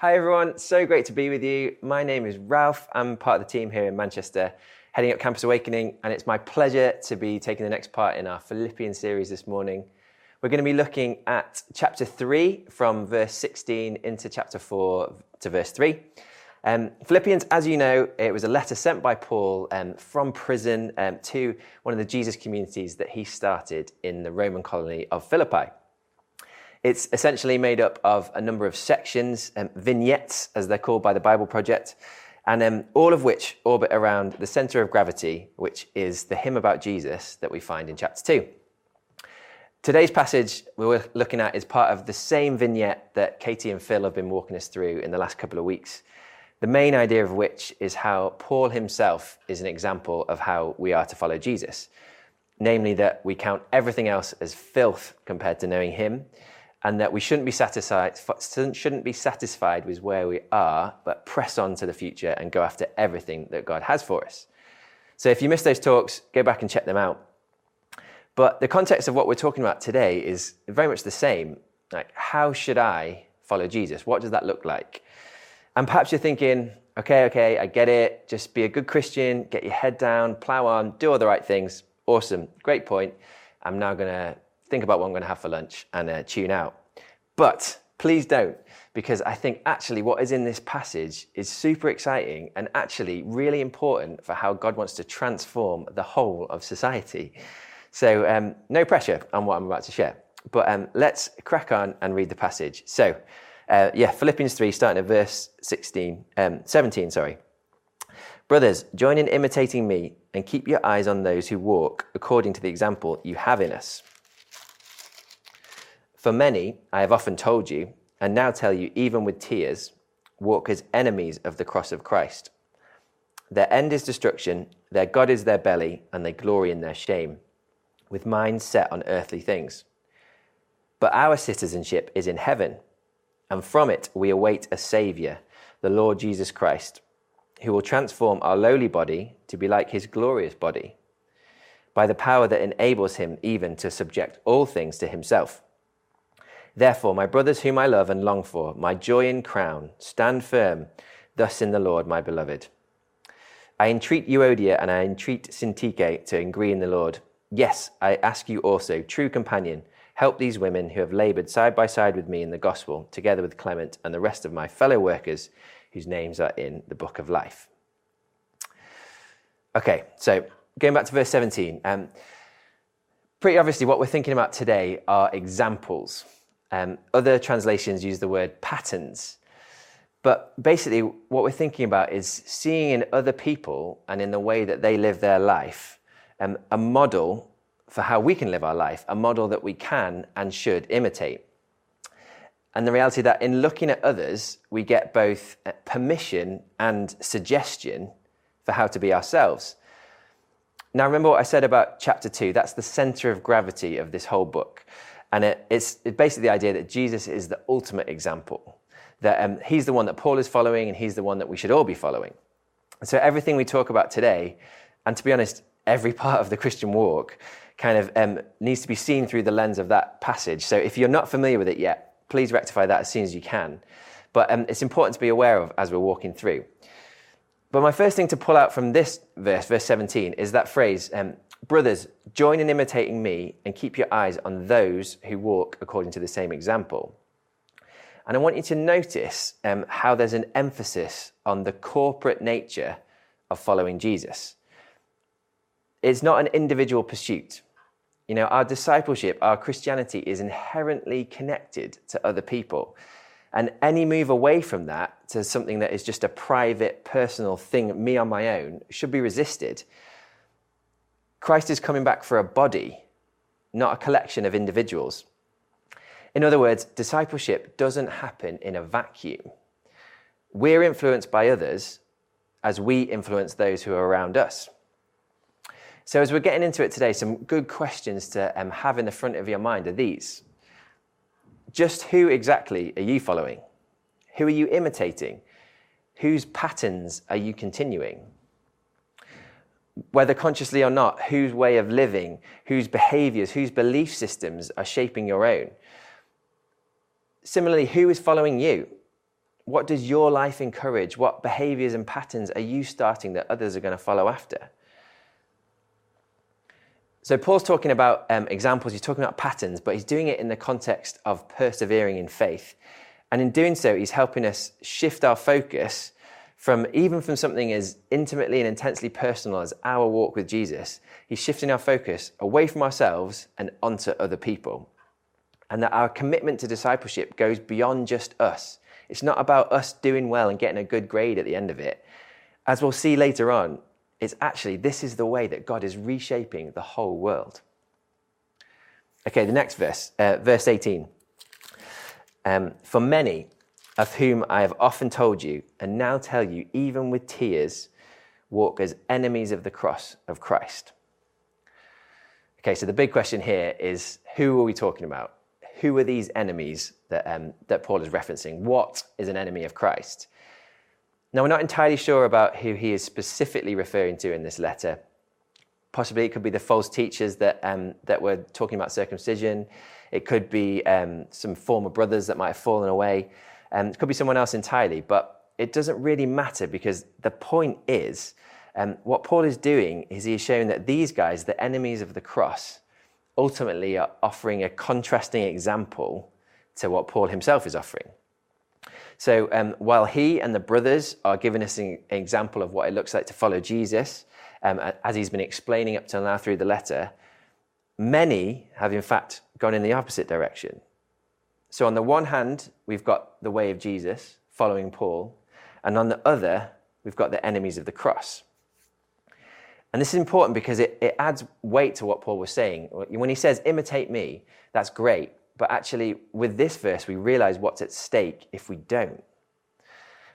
Hi everyone, so great to be with you. My name is Ralph. I'm part of the team here in Manchester, heading up Campus Awakening, and it's my pleasure to be taking the next part in our Philippians series this morning. We're going to be looking at chapter 3 from verse 16 into chapter 4 to verse 3. Um, Philippians, as you know, it was a letter sent by Paul um, from prison um, to one of the Jesus communities that he started in the Roman colony of Philippi. It's essentially made up of a number of sections, um, vignettes, as they're called by the Bible Project, and um, all of which orbit around the center of gravity, which is the hymn about Jesus that we find in chapter 2. Today's passage we're looking at is part of the same vignette that Katie and Phil have been walking us through in the last couple of weeks. The main idea of which is how Paul himself is an example of how we are to follow Jesus. Namely, that we count everything else as filth compared to knowing him, and that we shouldn't be satisfied shouldn't be satisfied with where we are, but press on to the future and go after everything that God has for us. So if you missed those talks, go back and check them out. But the context of what we're talking about today is very much the same. Like, how should I follow Jesus? What does that look like? And perhaps you're thinking, okay, okay, I get it. Just be a good Christian, get your head down, plow on, do all the right things. Awesome, great point. I'm now going to think about what I'm going to have for lunch and uh, tune out. But please don't, because I think actually what is in this passage is super exciting and actually really important for how God wants to transform the whole of society. So, um, no pressure on what I'm about to share, but um, let's crack on and read the passage. So, uh, yeah, Philippians 3, starting at verse 16, um, 17, sorry. Brothers, join in imitating me and keep your eyes on those who walk according to the example you have in us. For many, I have often told you, and now tell you, even with tears, walk as enemies of the cross of Christ. Their end is destruction, their God is their belly, and they glory in their shame, with minds set on earthly things. But our citizenship is in heaven, and from it we await a Saviour, the Lord Jesus Christ, who will transform our lowly body to be like his glorious body, by the power that enables him even to subject all things to himself. Therefore, my brothers whom I love and long for, my joy and crown, stand firm thus in the Lord, my beloved. I entreat Euodia and I entreat Syntyche to agree in the Lord. Yes, I ask you also, true companion, help these women who have labored side by side with me in the gospel, together with Clement and the rest of my fellow workers whose names are in the book of life. Okay, so going back to verse 17. Um, pretty obviously, what we're thinking about today are examples. Um, other translations use the word patterns. But basically, what we're thinking about is seeing in other people and in the way that they live their life um, a model for how we can live our life, a model that we can and should imitate. And the reality that in looking at others, we get both uh, permission and suggestion for how to be ourselves. Now, remember what I said about chapter two? That's the center of gravity of this whole book. And it, it's, it's, basically the idea that Jesus is the ultimate example, that um, he's the one that Paul is following and he's the one that we should all be following. So everything we talk about today, and to be honest, every part of the Christian walk kind of um, needs to be seen through the lens of that passage. So if you're not familiar with it yet, please rectify that as soon as you can. But um, it's important to be aware of as we're walking through. But my first thing to pull out from this verse, verse 17, is that phrase, um, Brothers, join in imitating me and keep your eyes on those who walk according to the same example. And I want you to notice um, how there's an emphasis on the corporate nature of following Jesus. It's not an individual pursuit. You know, our discipleship, our Christianity is inherently connected to other people. And any move away from that to something that is just a private, personal thing, me on my own, should be resisted. Christ is coming back for a body, not a collection of individuals. In other words, discipleship doesn't happen in a vacuum. We're influenced by others as we influence those who are around us. So, as we're getting into it today, some good questions to um, have in the front of your mind are these Just who exactly are you following? Who are you imitating? Whose patterns are you continuing? Whether consciously or not, whose way of living, whose behaviors, whose belief systems are shaping your own. Similarly, who is following you? what does your life encourage? What behaviors and patterns are you starting that others are going to follow after? So, Paul's talking about um, examples, he's talking about patterns, but he's doing it in the context of persevering in faith. And in doing so, he's helping us shift our focus from even from something as intimately and intensely personal as our walk with Jesus, he's shifting our focus away from ourselves and onto other people. And that our commitment to discipleship goes beyond just us. It's not about us doing well and getting a good grade at the end of it. As we'll see later on, it's actually this is the way that God is reshaping the whole world. Okay, the next verse, uh, verse 18. Um, For many, of whom I have often told you, and now tell you, even with tears, walk as enemies of the cross of Christ. Okay, so the big question here is who are we talking about? Who are these enemies that, um, that Paul is referencing? What is an enemy of Christ? Now, we're not entirely sure about who he is specifically referring to in this letter. Possibly it could be the false teachers that, um, that were talking about circumcision. It could be um, some former brothers that might have fallen away. Um, it could be someone else entirely, but it doesn't really matter because the point is um, what Paul is doing is he's showing that these guys, the enemies of the cross, ultimately are offering a contrasting example to what Paul himself is offering. So um, while he and the brothers are giving us an example of what it looks like to follow Jesus, um, as he's been explaining up till now through the letter, many have in fact gone in the opposite direction. So on the one hand, we've got the way of Jesus following Paul, and on the other, we've got the enemies of the cross. And this is important because it, it adds weight to what Paul was saying. When he says, imitate me, that's great. But actually, with this verse, we realize what's at stake if we don't.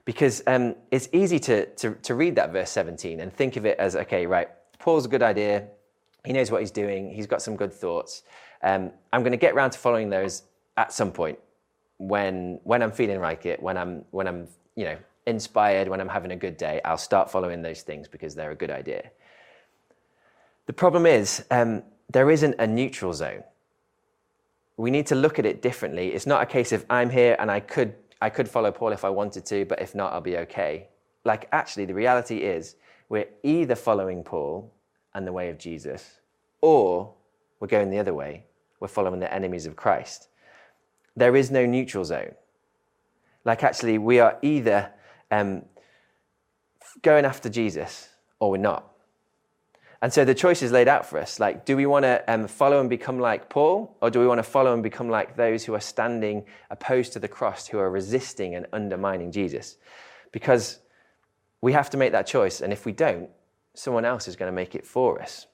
Because um, it's easy to, to, to read that verse 17 and think of it as okay, right, Paul's a good idea. He knows what he's doing. He's got some good thoughts. Um, I'm going to get around to following those at some point when, when I'm feeling like it, when I'm, when I'm you know, inspired, when I'm having a good day, I'll start following those things because they're a good idea. The problem is, um, there isn't a neutral zone we need to look at it differently. It's not a case of I'm here and I could I could follow Paul if I wanted to, but if not, I'll be okay. Like actually, the reality is we're either following Paul and the way of Jesus, or we're going the other way. We're following the enemies of Christ. There is no neutral zone. Like actually, we are either um, going after Jesus or we're not. And so the choice is laid out for us. Like, do we want to um, follow and become like Paul, or do we want to follow and become like those who are standing opposed to the cross, who are resisting and undermining Jesus? Because we have to make that choice. And if we don't, someone else is going to make it for us.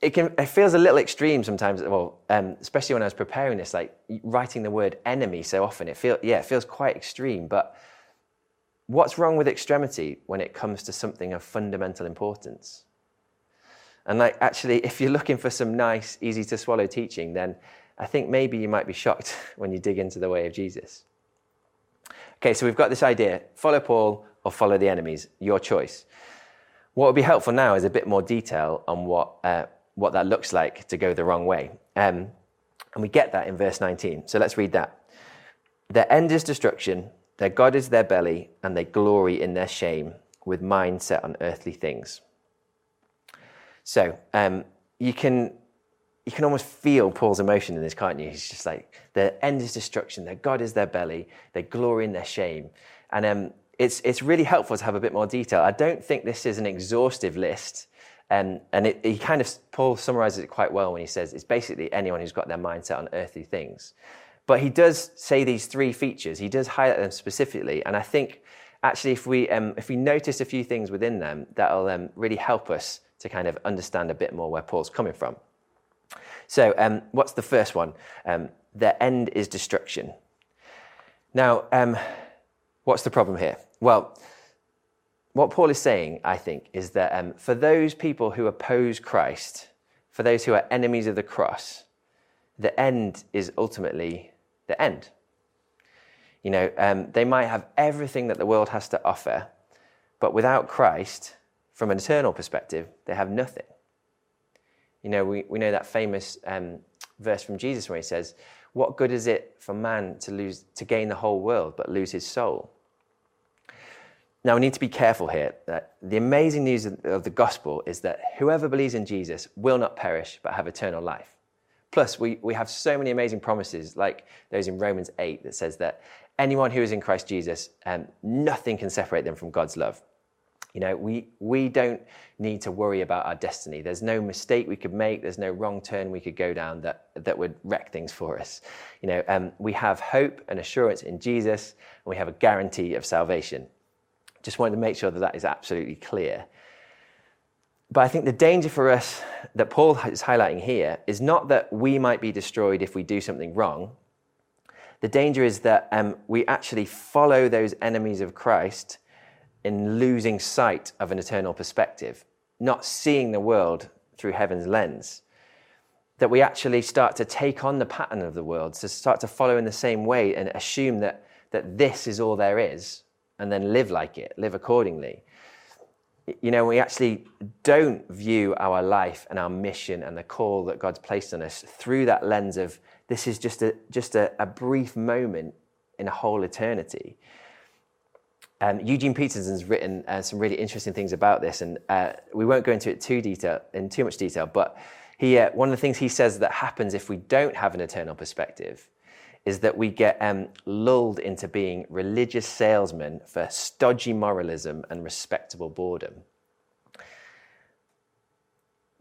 It, can, it feels a little extreme sometimes, well, um, especially when I was preparing this, like writing the word enemy so often. It feel, yeah, it feels quite extreme, but what's wrong with extremity when it comes to something of fundamental importance? And like, actually, if you're looking for some nice, easy to swallow teaching, then I think maybe you might be shocked when you dig into the way of Jesus. Okay, so we've got this idea follow Paul or follow the enemies, your choice. What would be helpful now is a bit more detail on what, uh, what that looks like to go the wrong way. Um, and we get that in verse 19. So let's read that. Their end is destruction, their God is their belly, and they glory in their shame, with mind set on earthly things. So um, you can you can almost feel Paul's emotion in this, can't you? He's just like, their end is destruction, their God is their belly, they glory in their shame. And um, it's, it's really helpful to have a bit more detail. I don't think this is an exhaustive list. Um, and it, he kind of, Paul summarizes it quite well when he says it's basically anyone who's got their mindset on earthly things. But he does say these three features. He does highlight them specifically, and I think actually, if we um, if we notice a few things within them, that'll um, really help us to kind of understand a bit more where Paul's coming from. So, um, what's the first one? Um, their end is destruction. Now, um, what's the problem here? Well, what Paul is saying, I think, is that um, for those people who oppose Christ, for those who are enemies of the cross, the end is ultimately the end. You know, um, they might have everything that the world has to offer, but without Christ, from an eternal perspective, they have nothing. You know, we, we know that famous um, verse from Jesus where he says, What good is it for man to lose to gain the whole world but lose his soul? Now we need to be careful here. That the amazing news of the gospel is that whoever believes in Jesus will not perish but have eternal life. Plus, we, we have so many amazing promises, like those in Romans 8, that says that anyone who is in Christ Jesus, um, nothing can separate them from God's love. You know, we, we don't need to worry about our destiny. There's no mistake we could make. There's no wrong turn we could go down that, that would wreck things for us. You know, um, we have hope and assurance in Jesus, and we have a guarantee of salvation. Just wanted to make sure that that is absolutely clear. But I think the danger for us that Paul is highlighting here is not that we might be destroyed if we do something wrong. The danger is that um, we actually follow those enemies of Christ in losing sight of an eternal perspective, not seeing the world through heaven's lens. That we actually start to take on the pattern of the world, to start to follow in the same way and assume that, that this is all there is, and then live like it, live accordingly. You know, we actually don't view our life and our mission and the call that God's placed on us through that lens of this is just a, just a, a brief moment in a whole eternity. Um, Eugene Peterson's written uh, some really interesting things about this, and uh, we won't go into it too detail in too much detail. But he, uh, one of the things he says that happens if we don't have an eternal perspective is that we get um, lulled into being religious salesmen for stodgy moralism and respectable boredom.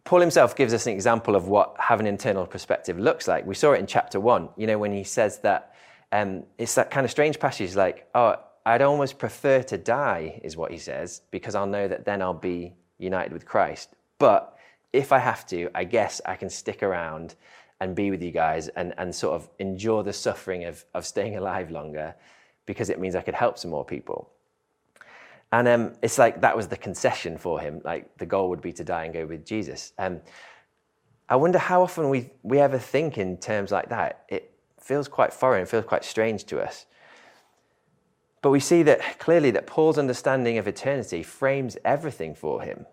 Paul himself gives us an example of what having an internal perspective looks like. We saw it in chapter one, you know, when he says that um, it's that kind of strange passage like, oh, I'd almost prefer to die, is what he says, because I'll know that then I'll be united with Christ. But if I have to, I guess I can stick around and be with you guys and, and sort of endure the suffering of, of staying alive longer because it means I could help some more people. And um, it's like that was the concession for him. Like the goal would be to die and go with Jesus. Um, I wonder how often we, we ever think in terms like that. It feels quite foreign, it feels quite strange to us. But we see that clearly that Paul's understanding of eternity frames everything for him.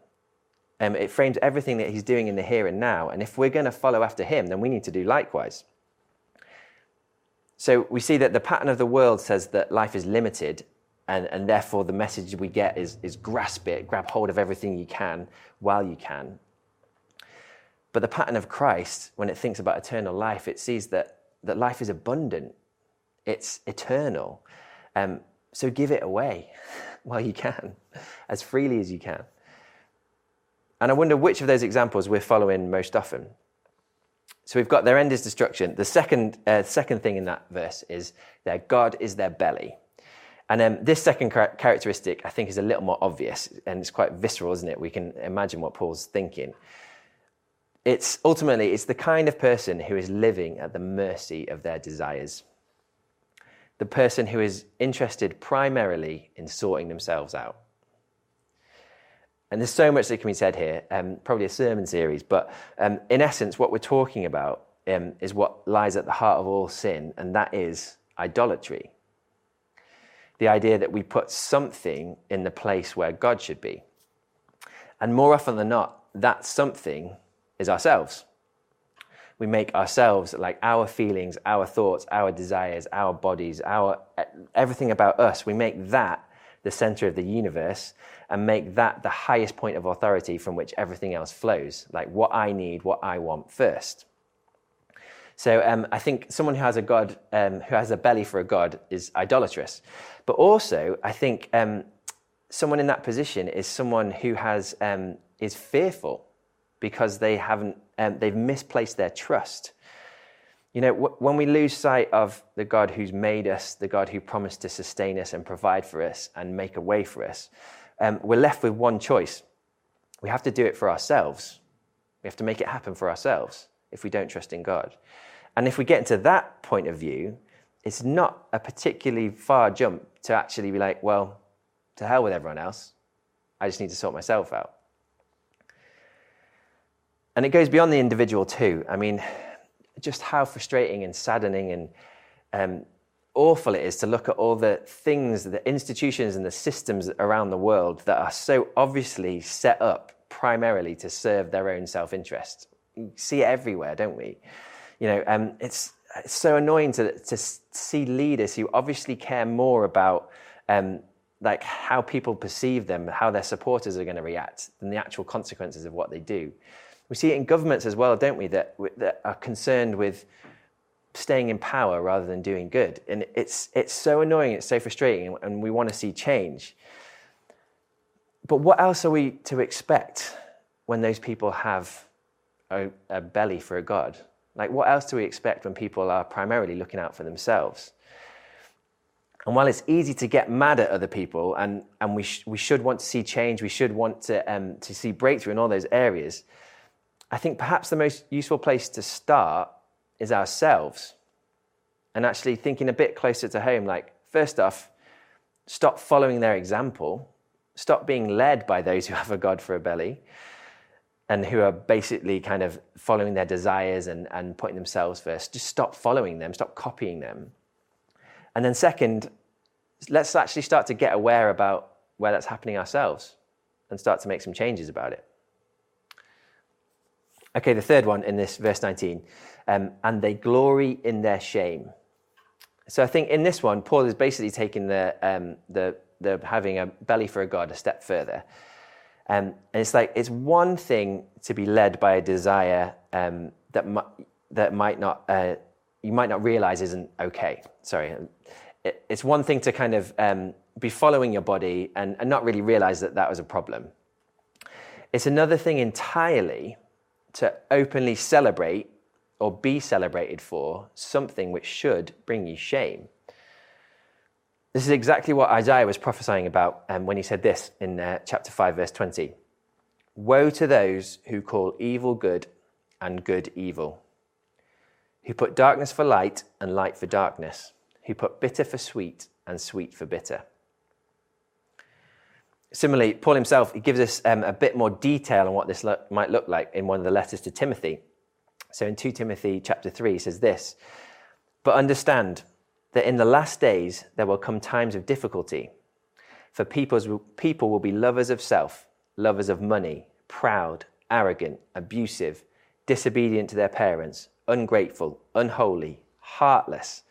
Um, it frames everything that he's doing in the here and now. And if we're going to follow after him, then we need to do likewise. So we see that the pattern of the world says that life is limited, and, and therefore the message we get is, is grasp it, grab hold of everything you can while you can. But the pattern of Christ, when it thinks about eternal life, it sees that, that life is abundant, it's eternal. Um, so give it away while you can, as freely as you can. And I wonder which of those examples we're following most often. So we've got their end is destruction. The second, uh, second thing in that verse is their God is their belly. And um, this second characteristic, I think, is a little more obvious and it's quite visceral, isn't it? We can imagine what Paul's thinking. It's ultimately, it's the kind of person who is living at the mercy of their desires the person who is interested primarily in sorting themselves out. And there's so much that can be said here, um, probably a sermon series, but um, in essence, what we're talking about um, is what lies at the heart of all sin, and that is idolatry. The idea that we put something in the place where God should be. And more often than not, that something is ourselves we make ourselves like our feelings, our thoughts, our desires, our bodies, our everything about us, we make that the center of the universe and make that the highest point of authority from which everything else flows, like what I need, what I want first. So um, I think someone who has a God, um, who has a belly for a God, is idolatrous. But also, I think um, someone in that position is someone who has um, is fearful because they haven't, um, they've misplaced their trust. You know, when we lose sight of the God who's made us, the God who promised to sustain us and provide for us and make a way for us, um, we're left with one choice. We have to do it for ourselves. We have to make it happen for ourselves if we don't trust in God. And if we get into that point of view, it's not a particularly far jump to actually be like, well, to hell with everyone else. I just need to sort myself out. And it goes beyond the individual too. I mean, just how frustrating and saddening and um, awful it is to look at all the things, the institutions and the systems around the world that are so obviously set up primarily to serve their own self-interest. We see it everywhere, don't we? You know, um, it's it's so annoying to, to see leaders who obviously care more about um, like how people perceive them, how their supporters are going to react, than the actual consequences of what they do. We see it in governments as well, don't we, that, that are concerned with staying in power rather than doing good. And it's, it's so annoying, it's so frustrating, and we want to see change. But what else are we to expect when those people have a, a belly for a God? Like, what else do we expect when people are primarily looking out for themselves? And while it's easy to get mad at other people, and, and we, sh- we should want to see change, we should want to, um, to see breakthrough in all those areas, I think perhaps the most useful place to start is ourselves. And actually thinking a bit closer to home, like, first off, stop following their example, stop being led by those who have a God for a belly and who are basically kind of following their desires and, and putting themselves first. Just stop following them, stop copying them. And then, second, let's actually start to get aware about where that's happening ourselves and start to make some changes about it. Okay, the third one in this verse 19, um, and they glory in their shame. So I think in this one, Paul is basically taking the, um, the, the having a belly for a God a step further. Um, and it's like, it's one thing to be led by a desire um, that, mu- that might not, uh, you might not realize isn't okay. Sorry. It, it's one thing to kind of um, be following your body and, and not really realize that that was a problem. It's another thing entirely to openly celebrate or be celebrated for something which should bring you shame. This is exactly what Isaiah was prophesying about um, when he said this in uh, chapter 5, verse 20. Woe to those who call evil good and good evil, who put darkness for light and light for darkness, who put bitter for sweet and sweet for bitter. Similarly, Paul himself he gives us um, a bit more detail on what this lo- might look like in one of the letters to Timothy. So in 2 Timothy chapter 3, he says this But understand, that in the last days there will come times of difficulty. For people's, people will be lovers of self, lovers of money, proud, arrogant, abusive, disobedient to their parents, ungrateful, unholy, heartless,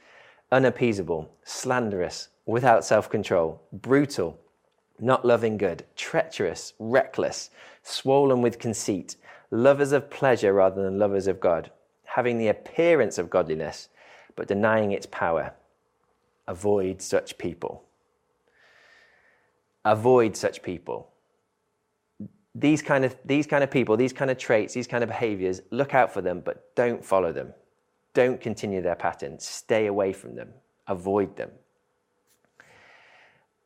unappeasable, slanderous, without self control, brutal, not loving good, treacherous, reckless, swollen with conceit, lovers of pleasure rather than lovers of God, having the appearance of godliness, but denying its power. Avoid such people. Avoid such people. These kind, of, these kind of people, these kind of traits, these kind of behaviors, look out for them, but don't follow them. Don't continue their pattern. Stay away from them. Avoid them.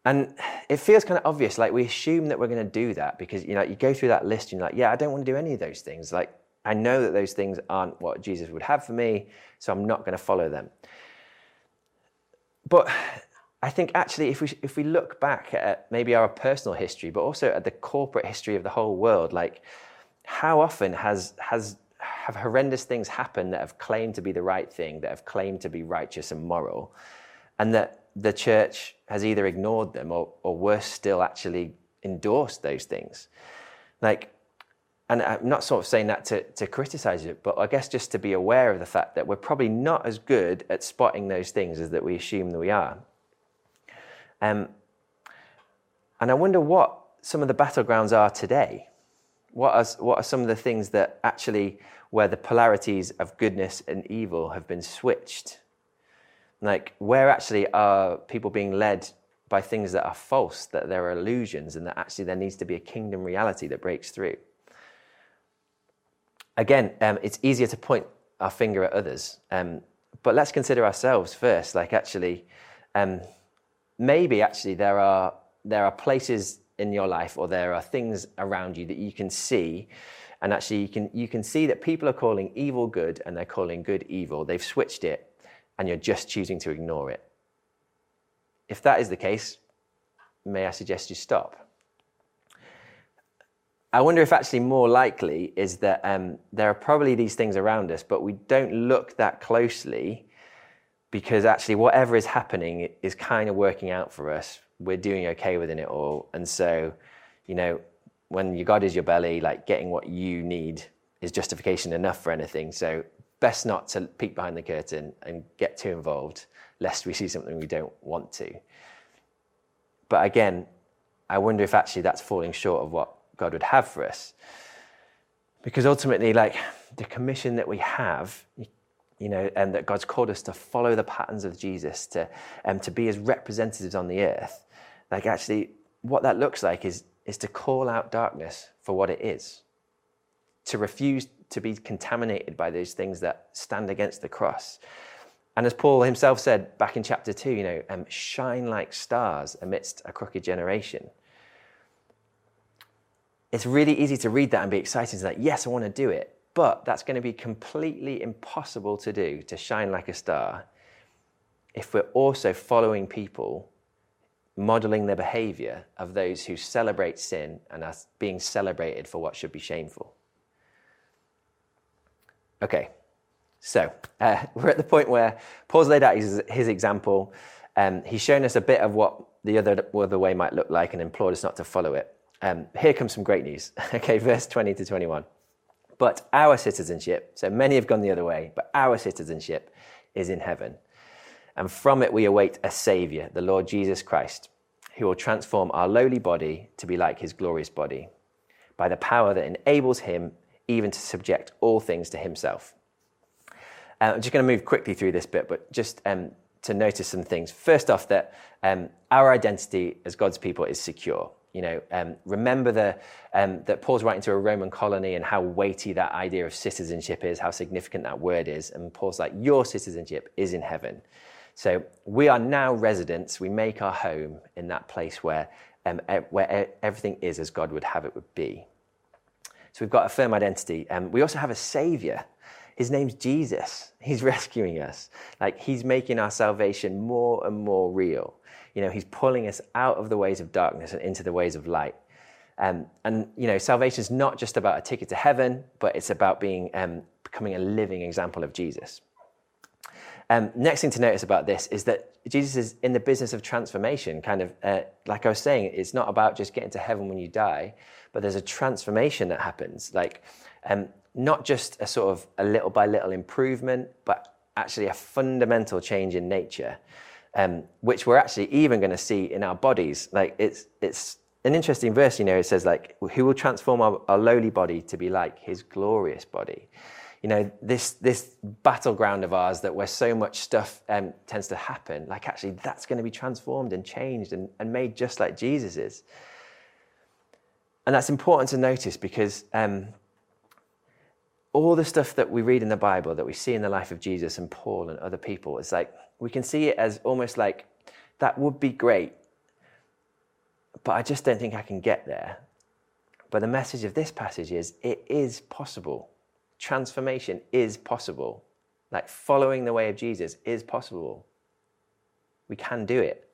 And it feels kind of obvious, like we assume that we're going to do that because you know you go through that list and you're like, yeah, I don't want to do any of those things. Like I know that those things aren't what Jesus would have for me, so I'm not going to follow them. But I think actually, if we, if we look back at maybe our personal history, but also at the corporate history of the whole world, like how often has, has have horrendous things happened that have claimed to be the right thing, that have claimed to be righteous and moral, and that the church has either ignored them or, or worse still, actually endorsed those things. Like, and I'm not sort of saying that to, to criticize it, but I guess just to be aware of the fact that we're probably not as good at spotting those things as that we assume that we are. Um, and I wonder what some of the battlegrounds are today. What are, what are some of the things that actually, where the polarities of goodness and evil have been switched? Like, where actually are people being led by things that are false, that there are illusions, and that actually there needs to be a kingdom reality that breaks through? again, um, it's easier to point our finger at others. Um, but let's consider ourselves first. Like, actually, um, maybe actually there are there are places in your life, or there are things around you that you can see, and actually you can you can see that people are calling evil good and they're calling good evil. They've switched it, and you're just choosing to ignore it. If that is the case, may I suggest you stop? I wonder if actually more likely is that um, there are probably these things around us, but we don't look that closely because actually whatever is happening is kind of working out for us. We're doing okay within it all. And so, you know, when your God is your belly, like getting what you need is justification enough for anything. So best not to peek behind the curtain and get too involved, lest we see something we don't want to. But again, I wonder if actually that's falling short of what God would have for us. Because ultimately, like the commission that we have, you know, and that God's called us to follow the patterns of Jesus, to, um, to be his representatives on the earth, like actually, what that looks like is, is to call out darkness for what it is, to refuse to be contaminated by those things that stand against the cross. And as Paul himself said back in chapter 2, you know, um, shine like stars amidst a crooked generation. It's really easy to read that and be excited and like, yes, I want to do it. But that's going to be completely impossible to do, to shine like a star, if we're also following people modeling the behavior of those who celebrate sin and are being celebrated for what should be shameful. Okay, so uh, we're at the point where Paul's laid out his, his example. Um, he's shown us a bit of what the other, other way might look like and implored us not to follow it. Um, here comes some great news. okay, verse 20 to 21. But our citizenship, so many have gone the other way, but our citizenship is in heaven and from it we await a Saviour, the Lord Jesus Christ, who will transform our lowly body to be like his glorious body, by the power that enables him even to subject all things to himself. Uh, I'm just going to move quickly through this bit, but just um, to notice some things. First off, that um, our identity as God's people is secure. You know, um, remember the, um, that Paul's writing to a Roman colony and how weighty that idea of citizenship is, how significant that word is. And Paul's like, your citizenship is in heaven. So we are now residents. We make our home in that place where, um, where everything is as God would have it would be. So we've got a firm identity. Um, we also have a savior. His name's Jesus. He's rescuing us. Like he's making our salvation more and more real. You know, he's pulling us out of the ways of darkness and into the ways of light. Um, and you know, salvation is not just about a ticket to heaven, but it's about being um, becoming a living example of Jesus. Um, next thing to notice about this is that Jesus is in the business of transformation. Kind of uh, like I was saying, it's not about just getting to heaven when you die, but there's a transformation that happens. Like um, not just a sort of a little by little improvement, but actually a fundamental change in nature, um, which we're actually even going to see in our bodies. Like it's it's an interesting verse. You know, it says like, "Who will transform our, our lowly body to be like His glorious body." You know, this, this battleground of ours that where so much stuff um, tends to happen, like actually that's going to be transformed and changed and, and made just like Jesus is. And that's important to notice because um, all the stuff that we read in the Bible, that we see in the life of Jesus and Paul and other people, it's like we can see it as almost like that would be great, but I just don't think I can get there. But the message of this passage is it is possible transformation is possible. Like following the way of Jesus is possible. We can do it.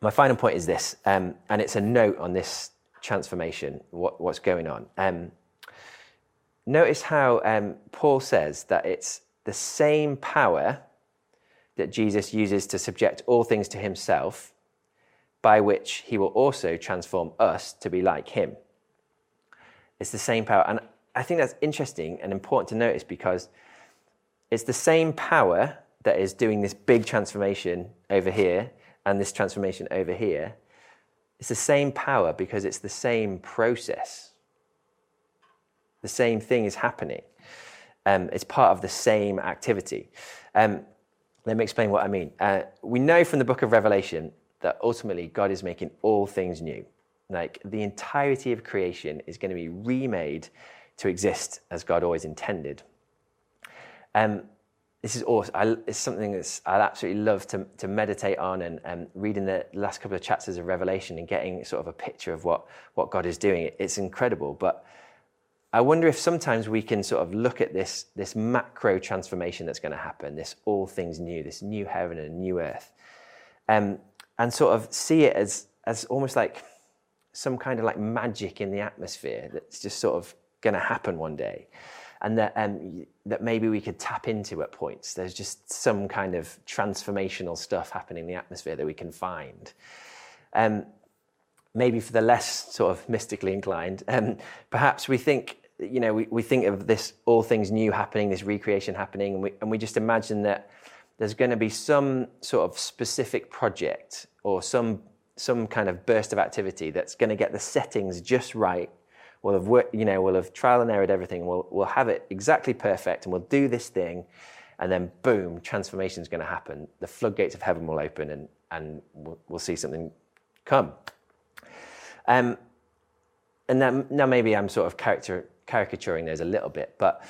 My final point is this, um, and it's a note on this transformation, what, what's going on. Um, notice how um, Paul says that it's the same power that Jesus uses to subject all things to himself, by which he will also transform us to be like him. It's the same power. And I think that's interesting and important to notice because it's the same power that is doing this big transformation over here and this transformation over here. It's the same power because it's the same process. The same thing is happening. Um, it's part of the same activity. Um, let me explain what I mean. Uh, we know from the book of Revelation that ultimately God is making all things new. Like the entirety of creation is going to be remade to exist as God always intended. Um, this is awesome. I, it's something that I'd absolutely love to, to meditate on and, and reading the last couple of chapters of Revelation and getting sort of a picture of what, what God is doing. It's incredible. But I wonder if sometimes we can sort of look at this, this macro transformation that's going to happen, this all things new, this new heaven and new earth, um, and sort of see it as, as almost like some kind of like magic in the atmosphere that's just sort of going to happen one day and that, um, that maybe we could tap into at points. There's just some kind of transformational stuff happening in the atmosphere that we can find. Um, maybe for the less sort of mystically inclined, um, perhaps we think you know, we, we think of this all things new happening, this recreation happening, and we, and we just imagine that there's going to be some sort of specific project or some, some kind of burst of activity that's going to get the settings just right. We'll have, worked, you know, we'll have trial and errored everything. We'll, we'll have it exactly perfect and we'll do this thing. And then, boom, transformation is going to happen. The floodgates of heaven will open and, and we'll, we'll see something come. Um, and now, now maybe I'm sort of character, caricaturing those a little bit, but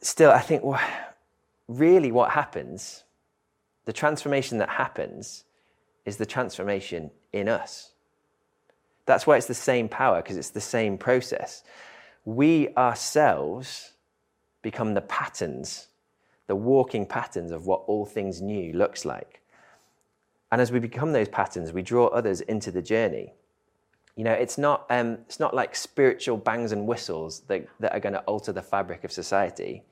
still, I think well, really what happens, the transformation that happens, is the transformation in us. That's why it's the same power, because it's the same process. We ourselves become the patterns, the walking patterns of what all things new looks like. And as we become those patterns, we draw others into the journey. You know, it's not, um, it's not like spiritual bangs and whistles that, that are going to alter the fabric of society,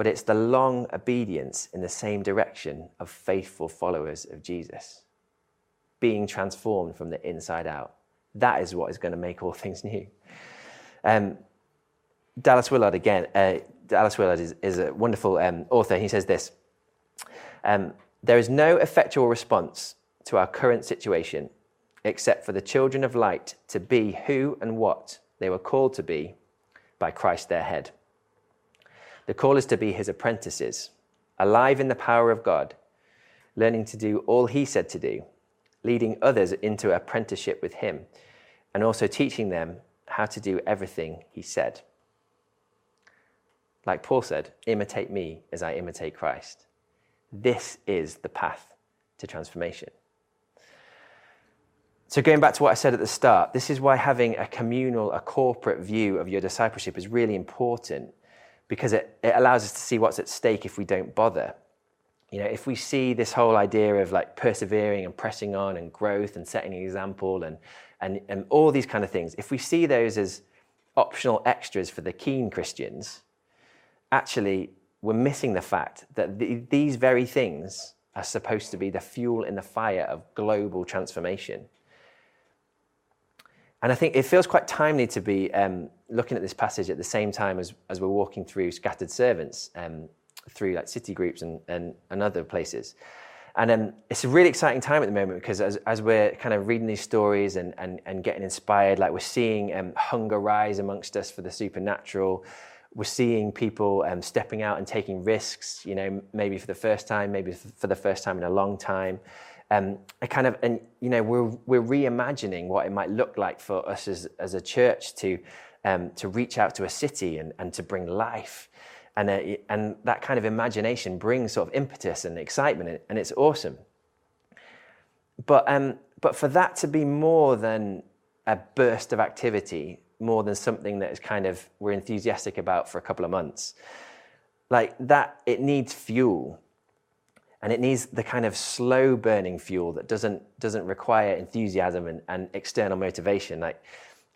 but it's the long obedience in the same direction of faithful followers of Jesus, being transformed from the inside out. That is what is going to make all things new. Um, Dallas Willard, again, uh, Dallas Willard is, is a wonderful um, author. He says this um, There is no effectual response to our current situation except for the children of light to be who and what they were called to be by Christ their head. The call is to be his apprentices, alive in the power of God, learning to do all he said to do, leading others into apprenticeship with him, and also teaching them how to do everything he said. Like Paul said, imitate me as I imitate Christ. This is the path to transformation. So, going back to what I said at the start, this is why having a communal, a corporate view of your discipleship is really important because it, it allows us to see what's at stake if we don't bother. You know, if we see this whole idea of like persevering and pressing on and growth and setting an example and, and, and all these kind of things, if we see those as optional extras for the keen Christians, actually we're missing the fact that the, these very things are supposed to be the fuel in the fire of global transformation. And I think it feels quite timely to be um, looking at this passage at the same time as, as we're walking through scattered servants um, through like city groups and, and, and other places. And um, it's a really exciting time at the moment because as, as we're kind of reading these stories and, and, and getting inspired, like we're seeing um, hunger rise amongst us for the supernatural. We're seeing people um, stepping out and taking risks, you know, maybe for the first time, maybe for the first time in a long time um, a kind of, and you know, we're, we're reimagining what it might look like for us as, as a church to, um, to reach out to a city and, and to bring life. And, uh, and that kind of imagination brings sort of impetus and excitement, and it's awesome. But, um, but for that to be more than a burst of activity, more than something that is kind of we're enthusiastic about for a couple of months, like that, it needs fuel and it needs the kind of slow burning fuel that doesn't doesn't require enthusiasm and, and external motivation. Like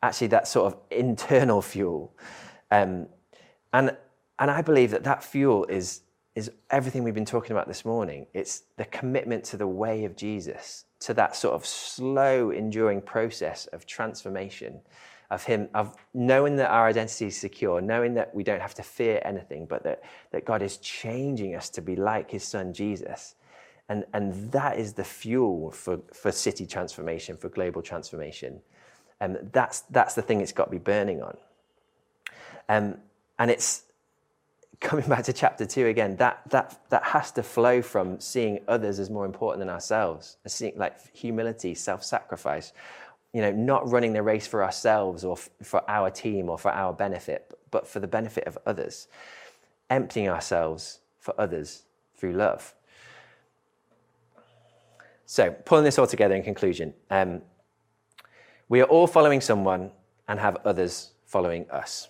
actually that sort of internal fuel um, and and i believe that that fuel is is everything we've been talking about this morning. It's the commitment to the way of jesus to that sort of slow enduring process of transformation of Him, of knowing that our identity is secure, knowing that we don't have to fear anything, but that, that God is changing us to be like His Son Jesus. And, and that is the fuel for, for city transformation, for global transformation. And that's, that's the thing it's got to be burning on. Um, and it's coming back to chapter two again, that, that, that has to flow from seeing others as more important than ourselves, seeing like humility, self sacrifice, you know, not running the race for ourselves or f- for our team or for our benefit, but for the benefit of others, emptying ourselves for others through love. So, pulling this all together in conclusion, um, we are all following someone and have others following us.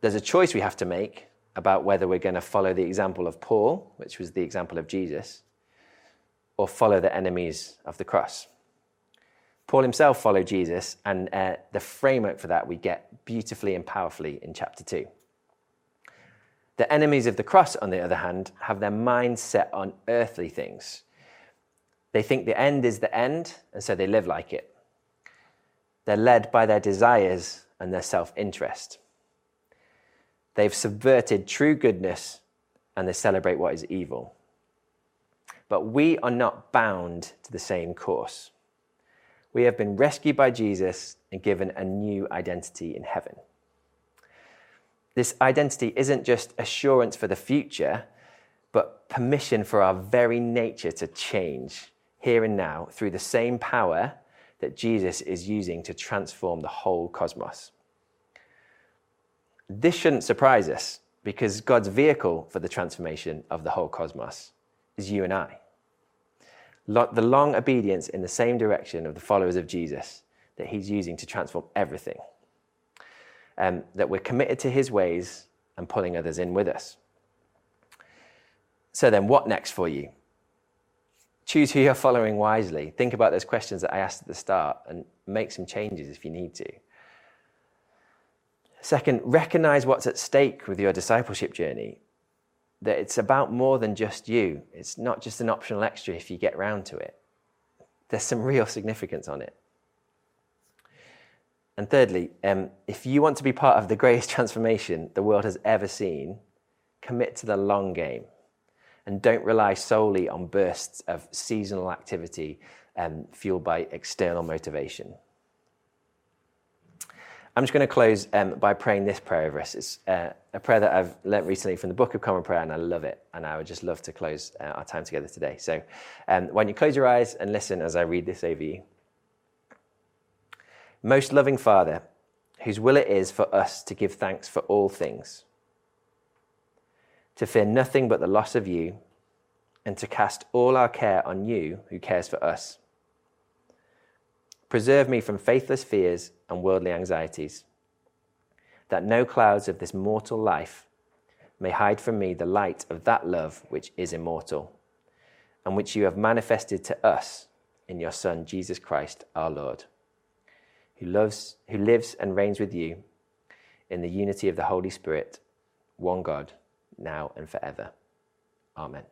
There's a choice we have to make about whether we're going to follow the example of Paul, which was the example of Jesus, or follow the enemies of the cross. Paul himself followed Jesus, and uh, the framework for that we get beautifully and powerfully in chapter 2. The enemies of the cross, on the other hand, have their minds set on earthly things. They think the end is the end, and so they live like it. They're led by their desires and their self interest. They've subverted true goodness and they celebrate what is evil. But we are not bound to the same course. We have been rescued by Jesus and given a new identity in heaven. This identity isn't just assurance for the future, but permission for our very nature to change here and now through the same power that Jesus is using to transform the whole cosmos. This shouldn't surprise us because God's vehicle for the transformation of the whole cosmos is you and I. The long obedience in the same direction of the followers of Jesus that he's using to transform everything. Um, that we're committed to his ways and pulling others in with us. So, then what next for you? Choose who you're following wisely. Think about those questions that I asked at the start and make some changes if you need to. Second, recognize what's at stake with your discipleship journey. That it's about more than just you. It's not just an optional extra if you get around to it. There's some real significance on it. And thirdly, um, if you want to be part of the greatest transformation the world has ever seen, commit to the long game and don't rely solely on bursts of seasonal activity um, fueled by external motivation. I'm just going to close um, by praying this prayer over us. It's uh, a prayer that I've learnt recently from the Book of Common Prayer, and I love it. And I would just love to close uh, our time together today. So, um, why don't you close your eyes and listen as I read this over you? Most loving Father, whose will it is for us to give thanks for all things to fear nothing but the loss of you, and to cast all our care on you who cares for us. Preserve me from faithless fears and worldly anxieties, that no clouds of this mortal life may hide from me the light of that love which is immortal, and which you have manifested to us in your Son, Jesus Christ our Lord, who, loves, who lives and reigns with you in the unity of the Holy Spirit, one God now and forever. Amen.